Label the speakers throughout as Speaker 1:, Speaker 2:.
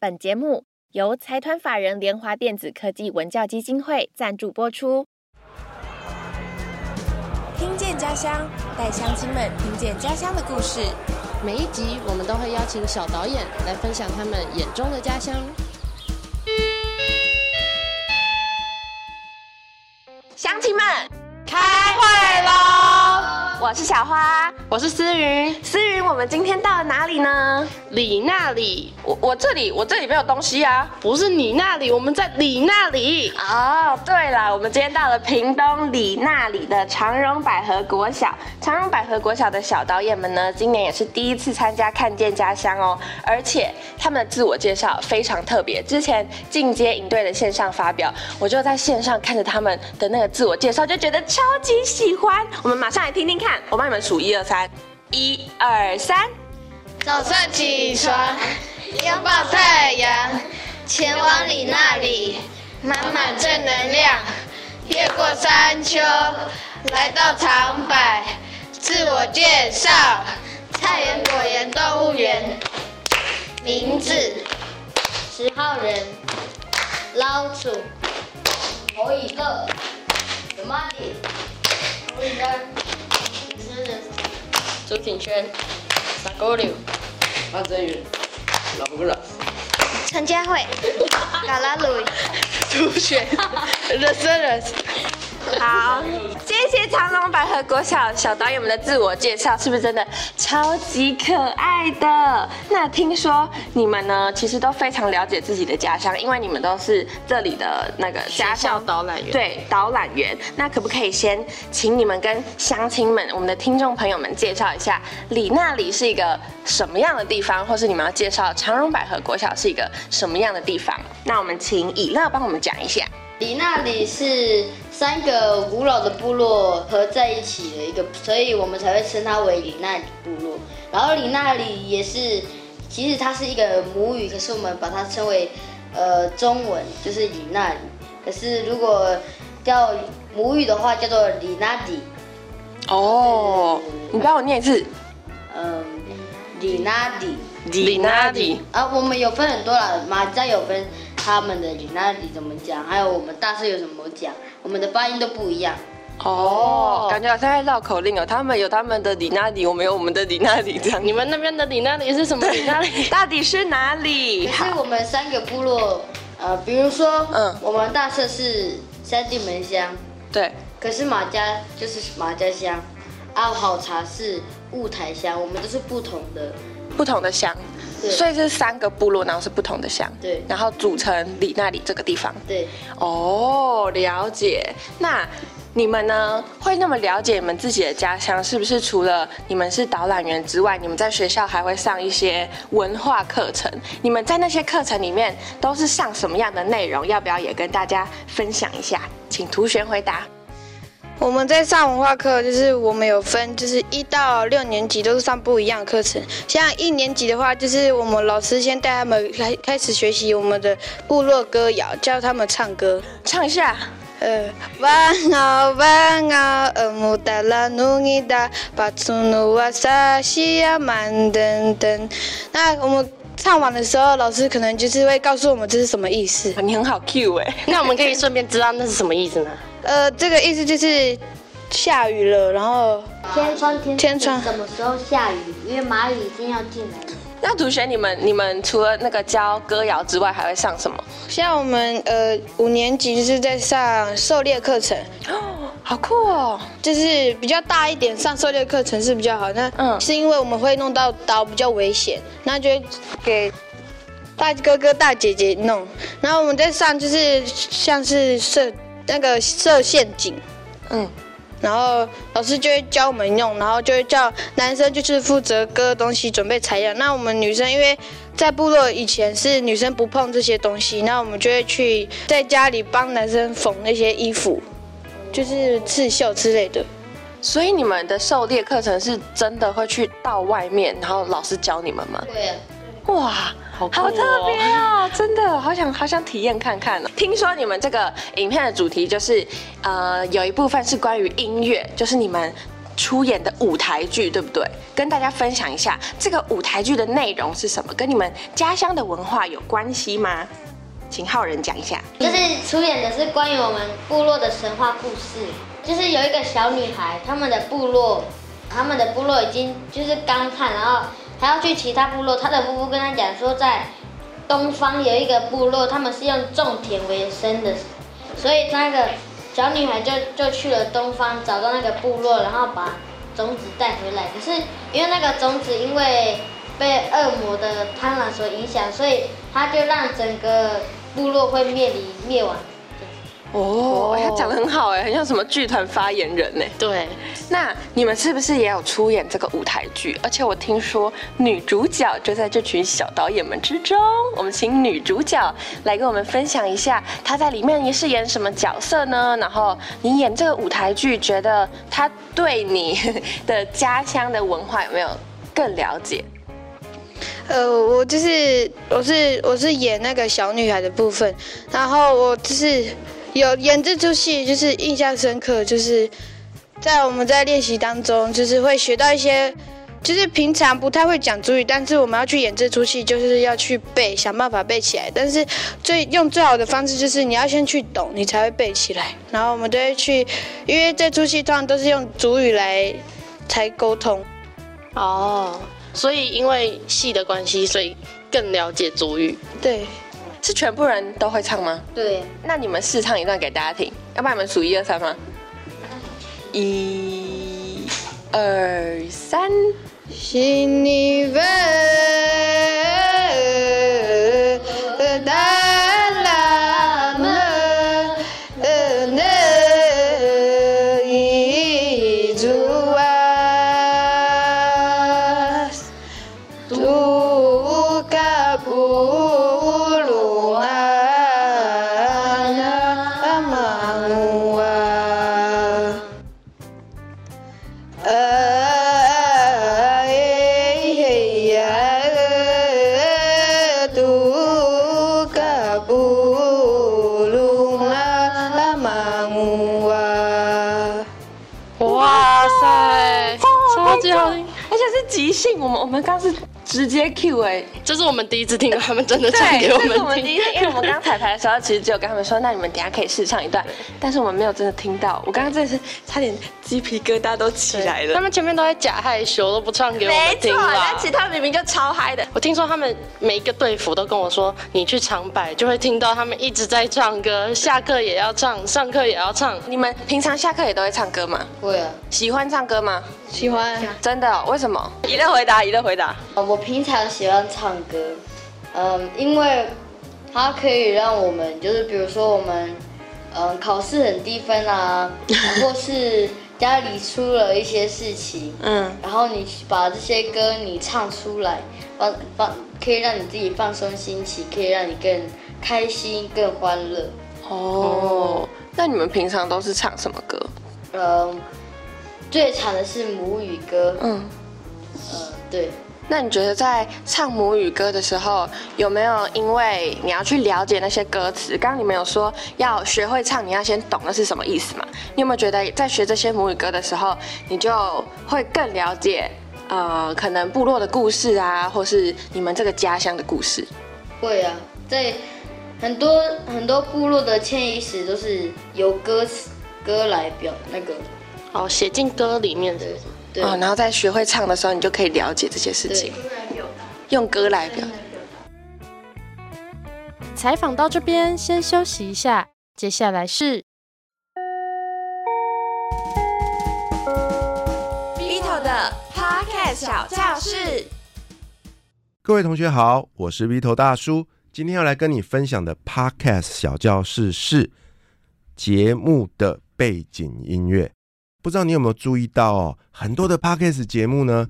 Speaker 1: 本节目由财团法人联华电子科技文教基金会赞助播出。
Speaker 2: 听见家乡，带乡亲们听见家乡的故事。
Speaker 3: 每一集我们都会邀请小导演来分享他们眼中的家乡。
Speaker 1: 乡亲们，
Speaker 3: 开会！
Speaker 1: 我是小花，
Speaker 3: 我是思云，
Speaker 1: 思云，我们今天到了哪里呢？
Speaker 3: 你那里
Speaker 4: 我我这里我这里没有东西啊。
Speaker 3: 不是你那里，我们在你那里。
Speaker 1: 哦，对了，我们今天到了屏东李那里的长荣百合国小。长荣百合国小的小导演们呢，今年也是第一次参加看见家乡哦，而且他们的自我介绍非常特别。之前进阶营队的线上发表，我就在线上看着他们的那个自我介绍，就觉得超级喜欢。我们马上来听听看，我帮你们数一二三，一二三。
Speaker 5: 早上起床，拥抱太阳，前往你那里，满满正能量。越过山丘，来到长柏，自我介绍，菜园果园动物园，名字十号人，老鼠，可以乐，什么的，
Speaker 3: 朱景轩，傻狗柳，
Speaker 6: 潘真云，老不老。
Speaker 5: 陈佳慧，嘎拉鲁，
Speaker 3: 朱璇，热身热。
Speaker 1: 好，谢谢长隆百合国小小导演们的自我介绍，是不是真的超级可爱的？那听说你们呢，其实都非常了解自己的家乡，因为你们都是这里的那个家
Speaker 3: 学校
Speaker 1: 乡
Speaker 3: 导览员
Speaker 1: 对，导览员。那可不可以先请你们跟乡亲们、我们的听众朋友们介绍一下，里那里是一个什么样的地方，或是你们要介绍长荣百合国小是一个什么样的地方？那我们请以乐帮我们讲一下。
Speaker 7: 里那里是三个古老的部落合在一起的一个，所以我们才会称它为里那里部落。然后里那里也是，其实它是一个母语，可是我们把它称为呃中文，就是里那里。可是如果叫母语的话，叫做里那底，
Speaker 1: 哦，你帮我念一次。
Speaker 7: 嗯，里那底。
Speaker 3: 里那里，
Speaker 7: 啊，我们有分很多啦，马家有分他们的里那里怎么讲，还有我们大社有什么讲，我们的发音都不一样。
Speaker 1: 哦，感觉好像在绕口令哦。他们有他们的里那里，我们有我们的里那里，这样。
Speaker 3: 你们那边的里那里是什么里那里？
Speaker 1: 到底是哪里？
Speaker 7: 可是我们三个部落，呃，比如说，
Speaker 1: 嗯
Speaker 7: 嗯，我们大社是三地门乡，
Speaker 1: 对，
Speaker 7: 可是马家就是马家乡，啊，好茶是雾台乡，我们都是不同的。
Speaker 1: 不同的乡，
Speaker 7: 对
Speaker 1: 所以是三个部落，然后是不同的乡，
Speaker 7: 对
Speaker 1: 然后组成里那里这个地方。
Speaker 7: 对，
Speaker 1: 哦，了解。那你们呢，会那么了解你们自己的家乡，是不是除了你们是导览员之外，你们在学校还会上一些文化课程？你们在那些课程里面都是上什么样的内容？要不要也跟大家分享一下？请图璇回答。
Speaker 8: 我们在上文化课，就是我们有分，就是一到六年级都是上不一样的课程。像一年级的话，就是我们老师先带他们来开始学习我们的部落歌谣，教他们唱歌。
Speaker 1: 唱一下。
Speaker 8: 呃，晚安晚安，呃木达拉努尼达，巴祖努瓦萨西亚曼登登。那我们唱完的时候，老师可能就是会告诉我们这是什么意思。
Speaker 1: 你很好 Q 哎、
Speaker 3: 那我们可以顺便知道那是什么意思呢？
Speaker 8: 呃，这个意思就是下雨了，然后
Speaker 7: 天窗天
Speaker 8: 天窗
Speaker 7: 什么时候下雨？因为蚂蚁已经要进来了。
Speaker 1: 那同学，你们你们除了那个教歌谣之外，还会上什么？
Speaker 8: 像我们呃五年级就是在上狩猎课程，
Speaker 1: 哦，好酷哦！
Speaker 8: 就是比较大一点，上狩猎课程是比较好。那
Speaker 1: 嗯
Speaker 8: 是因为我们会弄到刀比较危险，那就给大哥哥大姐姐弄。然后我们在上就是像是设那个设陷阱，
Speaker 1: 嗯，
Speaker 8: 然后老师就会教我们用，然后就会叫男生就是负责割东西、准备材料。那我们女生因为在部落以前是女生不碰这些东西，那我们就会去在家里帮男生缝那些衣服，就是刺绣之类的。
Speaker 1: 所以你们的狩猎课程是真的会去到外面，然后老师教你们吗？
Speaker 7: 对啊，
Speaker 1: 哇，
Speaker 3: 好酷哦
Speaker 1: 好特别哦！真的好想好想体验看看哦。听说你们这个影片的主题就是，呃，有一部分是关于音乐，就是你们出演的舞台剧，对不对？跟大家分享一下这个舞台剧的内容是什么，跟你们家乡的文化有关系吗？请浩仁讲一下。
Speaker 7: 就是出演的是关于我们部落的神话故事，就是有一个小女孩，他们的部落，他们的部落已经就是干旱，然后还要去其他部落，他的夫妇跟他讲说，在东方有一个部落，他们是用种田为生的，所以那个小女孩就就去了东方，找到那个部落，然后把种子带回来。可是因为那个种子因为被恶魔的贪婪所影响，所以他就让整个部落会灭离灭亡。
Speaker 1: 哦，他讲的很好哎，很像什么剧团发言人呢。
Speaker 3: 对，
Speaker 1: 那你们是不是也有出演这个舞台剧？而且我听说女主角就在这群小导演们之中。我们请女主角来跟我们分享一下，她在里面也是演什么角色呢？然后你演这个舞台剧，觉得她对你的家乡的文化有没有更了解？
Speaker 8: 呃，我就是我是我是演那个小女孩的部分，然后我就是有演这出戏，就是印象深刻，就是在我们在练习当中，就是会学到一些，就是平常不太会讲主语，但是我们要去演这出戏，就是要去背，想办法背起来。但是最用最好的方式就是你要先去懂，你才会背起来。然后我们都会去，因为这出戏通常都是用主语来才沟通。
Speaker 3: 哦，所以因为戏的关系，所以更了解主语。
Speaker 8: 对，
Speaker 1: 是全部人都会唱吗？
Speaker 7: 对，
Speaker 1: 那你们试唱一段给大家听，要不然你们数一二三吗？一、二、三。
Speaker 8: 新你问达
Speaker 1: Прекрати! 即兴，我们我们刚是直接 Q 哎、
Speaker 3: 这是我们第一次听到他们真的唱，给我
Speaker 1: 这是我
Speaker 3: 们听
Speaker 1: 们第一。次，因为我们刚彩排的时候，其实只有跟他们说，那你们等下可以试唱一段，但是我们没有真的听到。我刚刚真的是差点鸡皮疙瘩都起来了。
Speaker 3: 他们前面都在假害羞，都不唱给我
Speaker 1: 没错，
Speaker 3: 们听啦
Speaker 1: 但。其他明明就超嗨的。
Speaker 3: 我听说他们每一个队服都跟我说，你去长百就会听到他们一直在唱歌，下课也要唱，上课也要唱。
Speaker 1: 你们平常下课也都会唱歌吗？
Speaker 7: 会啊。
Speaker 1: 喜欢唱歌吗？
Speaker 8: 喜欢，
Speaker 1: 真的哦、为什么？一乐回答，一乐回答。
Speaker 7: 呃我平常喜欢唱歌，嗯，因为它可以让我们，就是比如说我们，嗯，考试很低分啊，或是家里出了一些事情，
Speaker 1: 嗯，
Speaker 7: 然后你把这些歌你唱出来，放放可以让你自己放松心情，可以让你更开心、更欢乐。
Speaker 1: 哦，那你们平常都是唱什么歌？
Speaker 7: 嗯，最常的是母语歌，
Speaker 1: 嗯，
Speaker 7: 呃，对，
Speaker 1: 那你觉得在唱母语歌的时候，有没有因为你要去了解那些歌词？刚刚你们有说要学会唱，你要先懂那是什么意思嘛？你有没有觉得在学这些母语歌的时候，你就会更了解呃，可能部落的故事啊，或是你们这个家乡的故事？
Speaker 7: 会啊，在很多很多部落的迁移史都是由歌词歌来表那个，
Speaker 3: 哦，写进歌里面的。
Speaker 7: 对
Speaker 1: 哦，然后在学会唱的时候，你就可以了解这些事情，，用歌来表达。
Speaker 9: 采访到这边，先休息一下，接下来是
Speaker 2: Vito 的 Podcast 小教室。
Speaker 10: 各位同学好，我是 V 头大叔。今天要来跟你分享的 Podcast 小教室是节目的背景音乐。不知道你有没有注意到哦，很多的 Podcast 节目呢，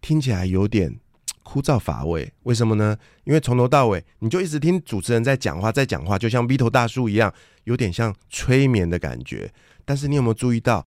Speaker 10: 听起来有点 枯燥乏味。为什么呢？因为从头到尾你就一直听主持人在讲话，在讲话，就像 V 头大叔一样，有点像催眠的感觉。但是你有没有注意到，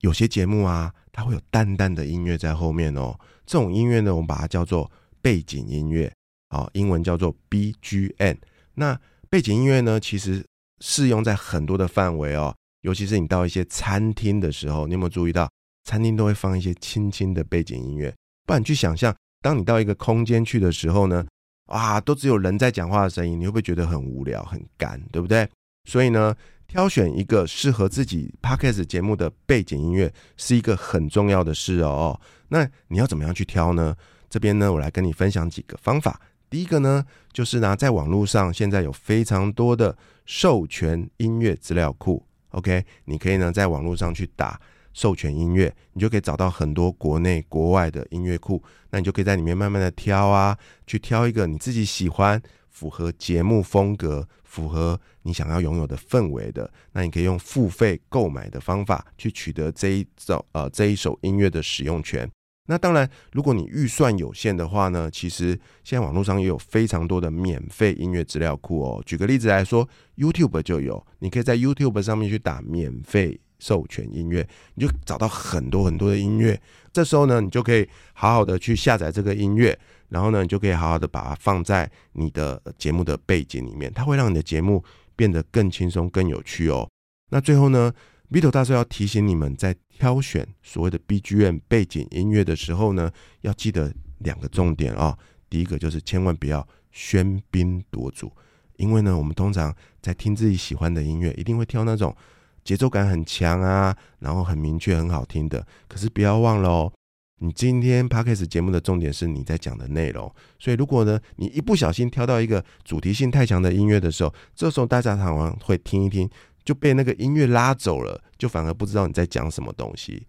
Speaker 10: 有些节目啊，它会有淡淡的音乐在后面哦。这种音乐呢，我们把它叫做背景音乐，啊、英文叫做 BGM。那背景音乐呢，其实适用在很多的范围哦，尤其是你到一些餐厅的时候，你有没有注意到，餐厅都会放一些轻轻的背景音乐。不然你去想象，当你到一个空间去的时候呢，啊，都只有人在讲话的声音，你会不会觉得很无聊、很干，对不对？所以呢，挑选一个适合自己 podcast 节目的背景音乐是一个很重要的事哦。那你要怎么样去挑呢？这边呢，我来跟你分享几个方法。第一个呢，就是呢，在网络上现在有非常多的授权音乐资料库，OK，你可以呢在网络上去打授权音乐，你就可以找到很多国内国外的音乐库，那你就可以在里面慢慢的挑啊，去挑一个你自己喜欢、符合节目风格、符合你想要拥有的氛围的，那你可以用付费购买的方法去取得这一首呃这一首音乐的使用权。那当然，如果你预算有限的话呢，其实现在网络上也有非常多的免费音乐资料库哦。举个例子来说，YouTube 就有，你可以在 YouTube 上面去打免费授权音乐，你就找到很多很多的音乐。这时候呢，你就可以好好的去下载这个音乐，然后呢，你就可以好好的把它放在你的节目的背景里面，它会让你的节目变得更轻松、更有趣哦。那最后呢，Vito 大叔要提醒你们在。挑选所谓的 BGM 背景音乐的时候呢，要记得两个重点啊。第一个就是千万不要喧宾夺主，因为呢，我们通常在听自己喜欢的音乐，一定会挑那种节奏感很强啊，然后很明确、很好听的。可是不要忘了哦，你今天 Podcast 节目的重点是你在讲的内容，所以如果呢，你一不小心挑到一个主题性太强的音乐的时候，这时候大家常常会听一听。就被那个音乐拉走了，就反而不知道你在讲什么东西。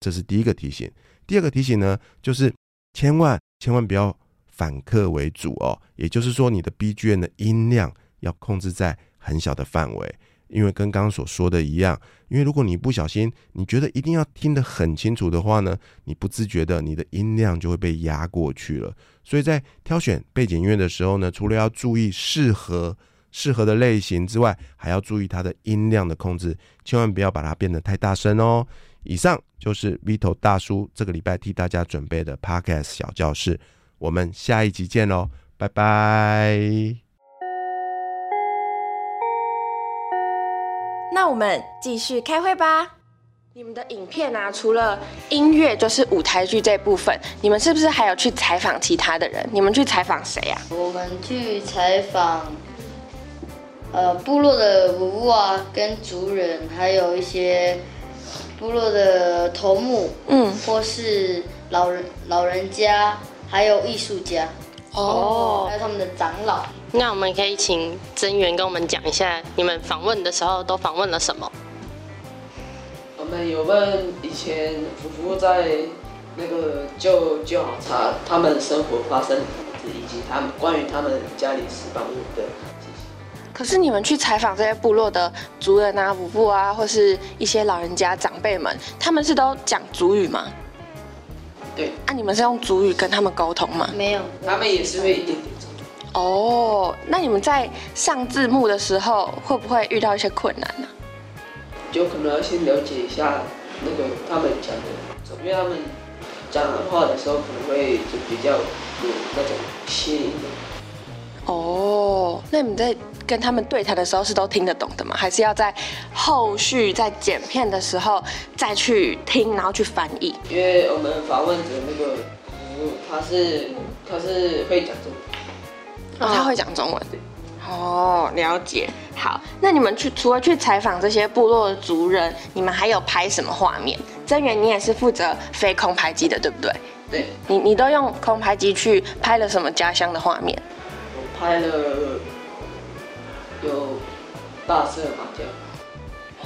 Speaker 10: 这是第一个提醒。第二个提醒呢，就是千万千万不要反客为主哦。也就是说，你的 BGM 的音量要控制在很小的范围，因为跟刚刚所说的一样，因为如果你不小心，你觉得一定要听得很清楚的话呢，你不自觉的你的音量就会被压过去了。所以在挑选背景音乐的时候呢，除了要注意适合。适合的类型之外，还要注意它的音量的控制，千万不要把它变得太大声哦。以上就是 Vito 大叔这个礼拜替大家准备的 Podcast 小教室，我们下一集见喽，拜拜。
Speaker 1: 那我们继续开会吧。你们的影片啊，除了音乐就是舞台剧这部分，你们是不是还有去采访其他的人？你们去采访谁呀？
Speaker 7: 我们去采访。呃，部落的文物啊，跟族人，还有一些部落的头目，嗯，或是老人老人家，还有艺术家，哦，还有他们的长老。
Speaker 3: 那我们可以请增援跟我们讲一下，你们访问的时候都访问了什么？
Speaker 6: 我们有问以前夫妇在那个旧旧好茶，他们生活发生以及他们关于他们家里石板屋的。
Speaker 1: 可是你们去采访这些部落的族人啊、夫妇啊，或是一些老人家长辈们，他们是都讲族语吗？
Speaker 6: 对。
Speaker 1: 啊，你们是用族语跟他们沟通吗？
Speaker 7: 没有，
Speaker 6: 他们也是会一点点
Speaker 1: 哦，那你们在上字幕的时候，会不会遇到一些困难呢？
Speaker 6: 就可能要先了解一下那个他们讲的，因为他们讲的话的时候可能会就比较有那种谐音。
Speaker 1: 哦，那你们在？跟他们对谈的时候是都听得懂的吗？还是要在后续在剪片的时候再去听，然后去翻译？
Speaker 6: 因为我们访问者那个，他是他是会讲中
Speaker 1: 文，哦他会讲中文。哦，了解。好，那你们去除了去采访这些部落的族人，你们还有拍什么画面？真源，你也是负责飞空拍机的，对不对？
Speaker 6: 对。
Speaker 1: 你你都用空拍机去拍了什么家乡的画面？
Speaker 6: 我拍了。有大色麻将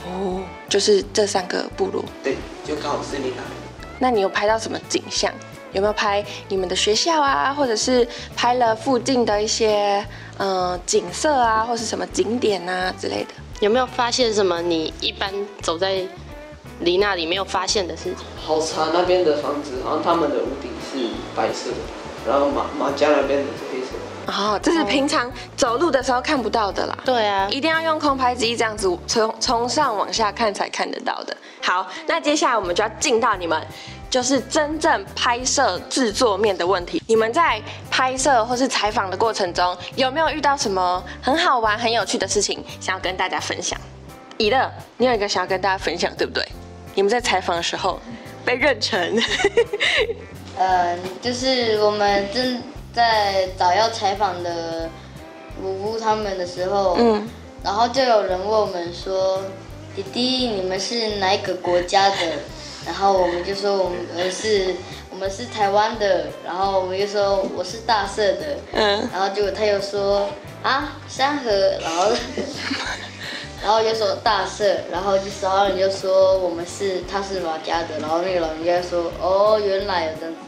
Speaker 1: 哦，就是这三个部落，
Speaker 6: 对，就刚好是你那。
Speaker 1: 那你有拍到什么景象？有没有拍你们的学校啊，或者是拍了附近的一些嗯景色啊，或是什么景点啊之类的？
Speaker 3: 有没有发现什么你一般走在离那里没有发现的事情？
Speaker 6: 好茶那边的房子，好像他们的屋顶是白色的，然后马马家那边的。
Speaker 1: 哦，这是平常走路的时候看不到的啦。
Speaker 3: 对啊，
Speaker 1: 一定要用空拍机这样子从从上往下看才看得到的。好，那接下来我们就要进到你们就是真正拍摄制作面的问题。你们在拍摄或是采访的过程中，有没有遇到什么很好玩、很有趣的事情，想要跟大家分享？以乐，你有一个想要跟大家分享，对不对？你们在采访的时候被认成？
Speaker 7: 嗯，就是我们正在找要采访的五姑他们的时候，嗯，然后就有人问我们说：“弟弟，你们是哪一个国家的？” 然后我们就说我们是，我们是台湾的。然后我们就说我是大社的。嗯。然后结果他又说啊山河，然后，然后就说大社，然后就然后人就说我们是他是马家的。然后那个老人家说哦原来有这样子。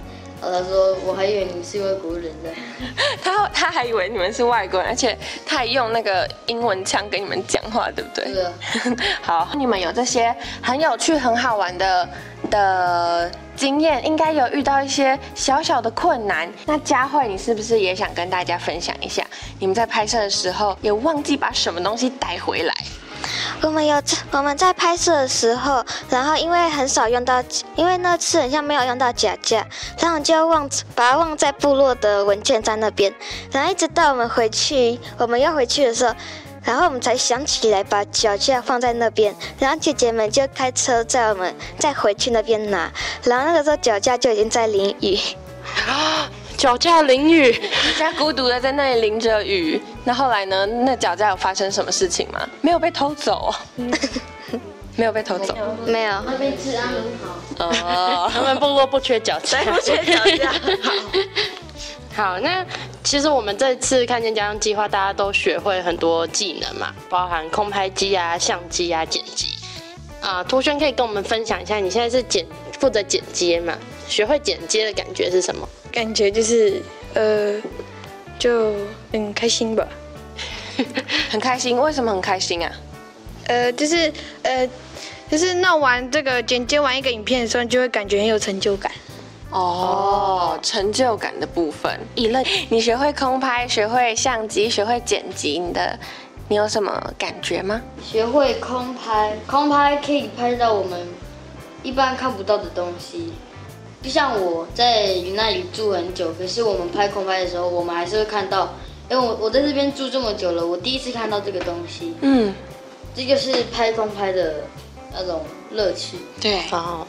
Speaker 7: 然后他说我还以为你们是外国人呢。
Speaker 1: 他他还以为你们是外国人，而且他还用那个英文腔跟你们讲话，对不对？
Speaker 7: 是。
Speaker 1: 好，你们有这些很有趣、很好玩的的经验，应该有遇到一些小小的困难。那佳慧，你是不是也想跟大家分享一下？你们在拍摄的时候也忘记把什么东西带回来？
Speaker 11: 我们有我们在拍摄的时候，然后因为很少用到，因为那次好像没有用到脚架，然后就忘把它忘在部落的文件站那边，然后一直到我们回去，我们要回去的时候，然后我们才想起来把脚架放在那边，然后姐姐们就开车载我们再回去那边拿，然后那个时候脚架就已经在淋雨。
Speaker 1: 脚架淋雨，一家孤独的在那里淋着雨。那后来呢？那脚架有发生什么事情吗？没有被偷走，没有被偷走，
Speaker 11: 没有。
Speaker 7: 那边治安很好。哦，
Speaker 3: 他们部落不缺脚架，
Speaker 1: 不缺脚架。
Speaker 3: 好，好。那其实我们这次看见家乡计划，大家都学会很多技能嘛，包含空拍机啊、相机啊、剪辑啊。图轩可以跟我们分享一下，你现在是剪负责剪接嘛？学会剪接的感觉是什么？
Speaker 8: 感觉就是，呃，就很开心吧。
Speaker 1: 很开心？为什么很开心啊？
Speaker 8: 呃，就是，呃，就是弄完这个剪接完一个影片的时候，就会感觉很有成就感。
Speaker 1: 哦，成就感的部分。一乐，你学会空拍，学会相机，学会剪辑，你的，你有什么感觉吗？
Speaker 7: 学会空拍，空拍可以拍到我们一般看不到的东西。就像我在那里住很久，可是我们拍空拍的时候，我们还是会看到。因为我我在这边住这么久了，我第一次看到这个东西。嗯，这就是拍空拍的那种乐趣。
Speaker 1: 对。哦。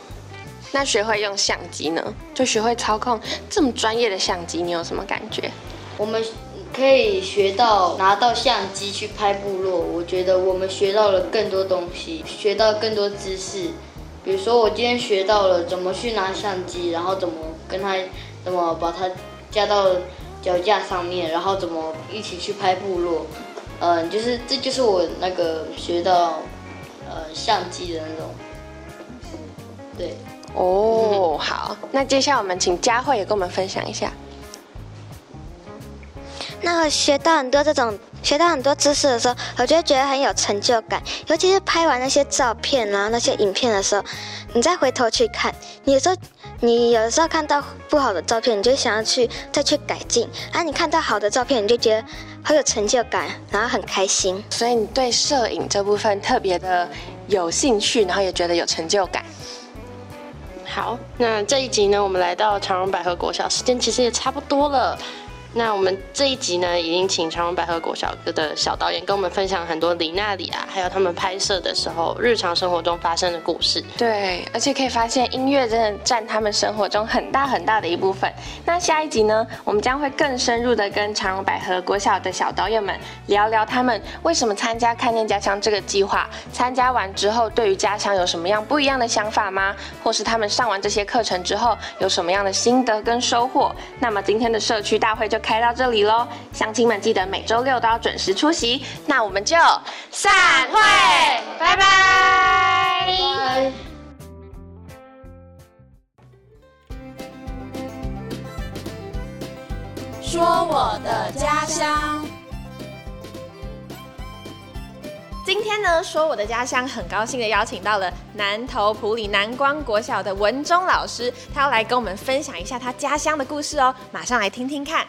Speaker 1: 那学会用相机呢？就学会操控这么专业的相机，你有什么感觉？
Speaker 7: 我们可以学到拿到相机去拍部落，我觉得我们学到了更多东西，学到更多知识。比如说，我今天学到了怎么去拿相机，然后怎么跟他，怎么把它架到脚架上面，然后怎么一起去拍部落，嗯，就是这就是我那个学到呃相机的那种，对。
Speaker 1: 哦，好，那接下来我们请佳慧也跟我们分享一下。
Speaker 11: 那学到很多这种。学到很多知识的时候，我就觉得很有成就感。尤其是拍完那些照片然后那些影片的时候，你再回头去看，你有时候你有的时候看到不好的照片，你就想要去再去改进；啊，你看到好的照片，你就觉得很有成就感，然后很开心。
Speaker 1: 所以你对摄影这部分特别的有兴趣，然后也觉得有成就感。好，那这一集呢，我们来到长荣百合国小，时间其实也差不多了。那我们这一集呢，已经请长荣百合国小哥的小导演跟我们分享很多李娜里啊，还有他们拍摄的时候日常生活中发生的故事。对，而且可以发现音乐真的占他们生活中很大很大的一部分。那下一集呢，我们将会更深入的跟长荣百合国小的小导演们聊聊他们为什么参加看见家乡这个计划，参加完之后对于家乡有什么样不一样的想法吗？或是他们上完这些课程之后有什么样的心得跟收获？那么今天的社区大会就。开到这里喽，乡亲们记得每周六都要准时出席。那我们就散会，拜拜。说我的家乡。今天呢，说我的家乡，很高兴的邀请到了南投埔里南光国小的文忠老师，他要来跟我们分享一下他家乡的故事哦。马上来听听看。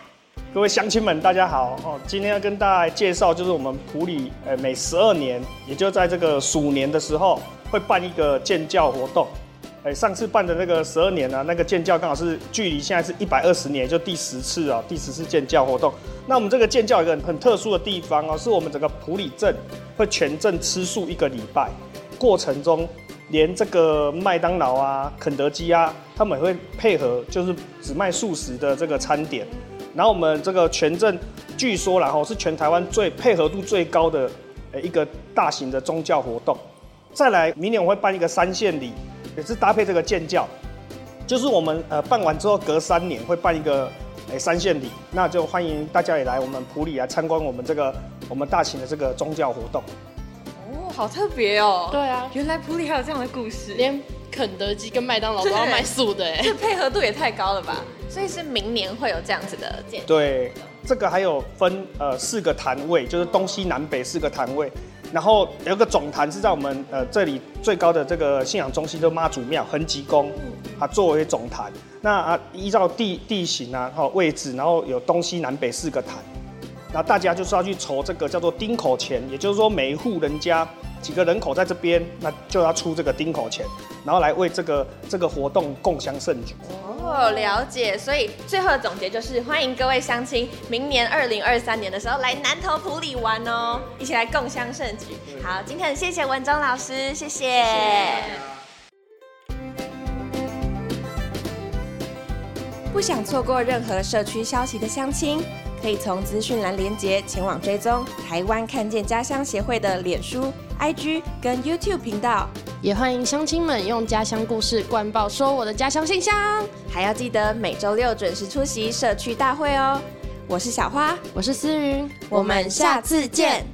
Speaker 12: 各位乡亲们，大家好哦！今天要跟大家介绍，就是我们普里呃每十二年，也就在这个鼠年的时候，会办一个建教活动。哎，上次办的那个十二年呢，那个建教刚好是距离现在是一百二十年，就第十次啊，第十次建教活动。那我们这个建教一个很特殊的地方哦，是我们整个普里镇会全镇吃素一个礼拜，过程中连这个麦当劳啊、肯德基啊，他们也会配合，就是只卖素食的这个餐点。然后我们这个全镇，据说然后是全台湾最配合度最高的呃一个大型的宗教活动。再来，明年我会办一个三线礼，也是搭配这个建教，就是我们呃办完之后隔三年会办一个诶三线礼，那就欢迎大家也来我们普里来参观我们这个我们大型的这个宗教活动。
Speaker 2: 哦，好特别哦！
Speaker 3: 对啊，
Speaker 2: 原来普里还有这样的故事，
Speaker 3: 连肯德基跟麦当劳都要卖素的哎，
Speaker 2: 这配合度也太高了吧！所以是明年会有这样子的建。
Speaker 12: 对，这个还有分呃四个坛位，就是东西南北四个坛位。然后有个总坛是在我们呃这里最高的这个信仰中心，就妈祖庙恒吉宫，啊作为总坛。那啊依照地地形啊，哈位置，然后有东西南北四个坛。那大家就是要去筹这个叫做丁口钱，也就是说每一户人家几个人口在这边，那就要出这个丁口钱，然后来为这个这个活动共襄盛举。
Speaker 2: 哦，了解。所以最后的总结就是，欢迎各位乡亲，明年二零二三年的时候来南投埔里玩哦，一起来共襄盛举。好，今天很谢谢文忠老师，谢谢。不想错过任何社区消息的乡亲，可以从资讯栏连接前往追踪台湾看见家乡协会的脸书、IG 跟 YouTube 频道。
Speaker 3: 也欢迎乡亲们用家乡故事灌爆说我的家乡信箱，
Speaker 2: 还要记得每周六准时出席社区大会哦。我是小花，
Speaker 3: 我是思云，
Speaker 2: 我们下次见。